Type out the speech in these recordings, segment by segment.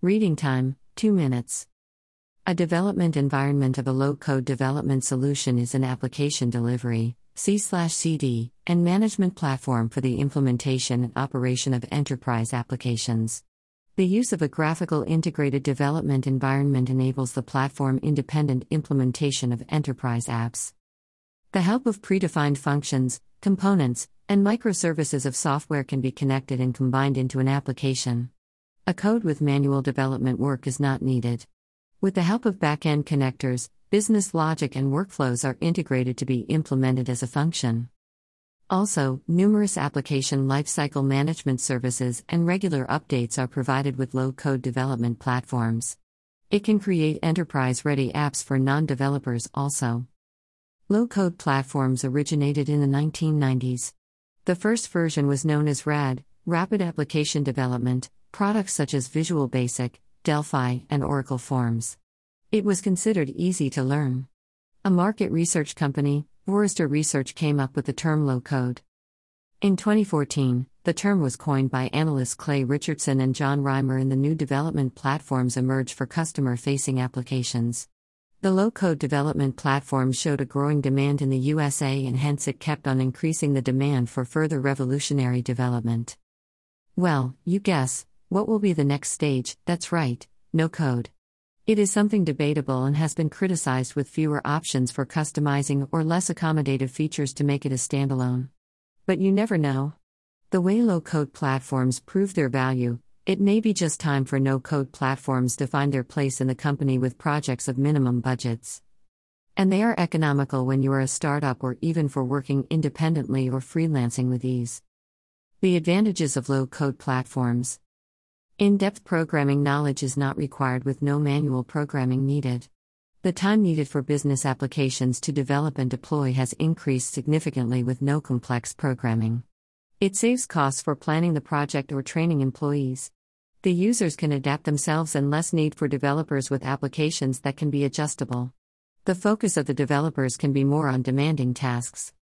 Reading time 2 minutes. A development environment of a low code development solution is an application delivery, CI/CD, and management platform for the implementation and operation of enterprise applications. The use of a graphical integrated development environment enables the platform independent implementation of enterprise apps. The help of predefined functions, components, and microservices of software can be connected and combined into an application. A code with manual development work is not needed. With the help of backend connectors, business logic and workflows are integrated to be implemented as a function. Also, numerous application lifecycle management services and regular updates are provided with low code development platforms. It can create enterprise ready apps for non developers also. Low code platforms originated in the 1990s. The first version was known as RAD, Rapid Application Development, products such as Visual Basic, Delphi, and Oracle Forms. It was considered easy to learn. A market research company, Forrester Research, came up with the term low code. In 2014, the term was coined by analysts Clay Richardson and John Rymer, in the new development platforms emerge for customer facing applications. The low code development platform showed a growing demand in the USA, and hence it kept on increasing the demand for further revolutionary development. Well, you guess, what will be the next stage? That's right, no code. It is something debatable and has been criticized with fewer options for customizing or less accommodative features to make it a standalone. But you never know. The way low code platforms prove their value, it may be just time for no code platforms to find their place in the company with projects of minimum budgets. And they are economical when you are a startup or even for working independently or freelancing with ease. The advantages of low code platforms. In depth programming knowledge is not required with no manual programming needed. The time needed for business applications to develop and deploy has increased significantly with no complex programming. It saves costs for planning the project or training employees. The users can adapt themselves and less need for developers with applications that can be adjustable. The focus of the developers can be more on demanding tasks.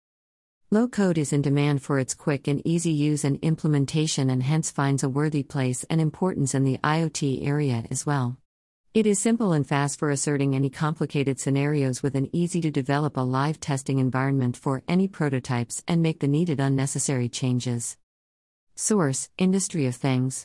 Low code is in demand for its quick and easy use and implementation and hence finds a worthy place and importance in the IoT area as well. It is simple and fast for asserting any complicated scenarios with an easy to develop a live testing environment for any prototypes and make the needed unnecessary changes. Source Industry of Things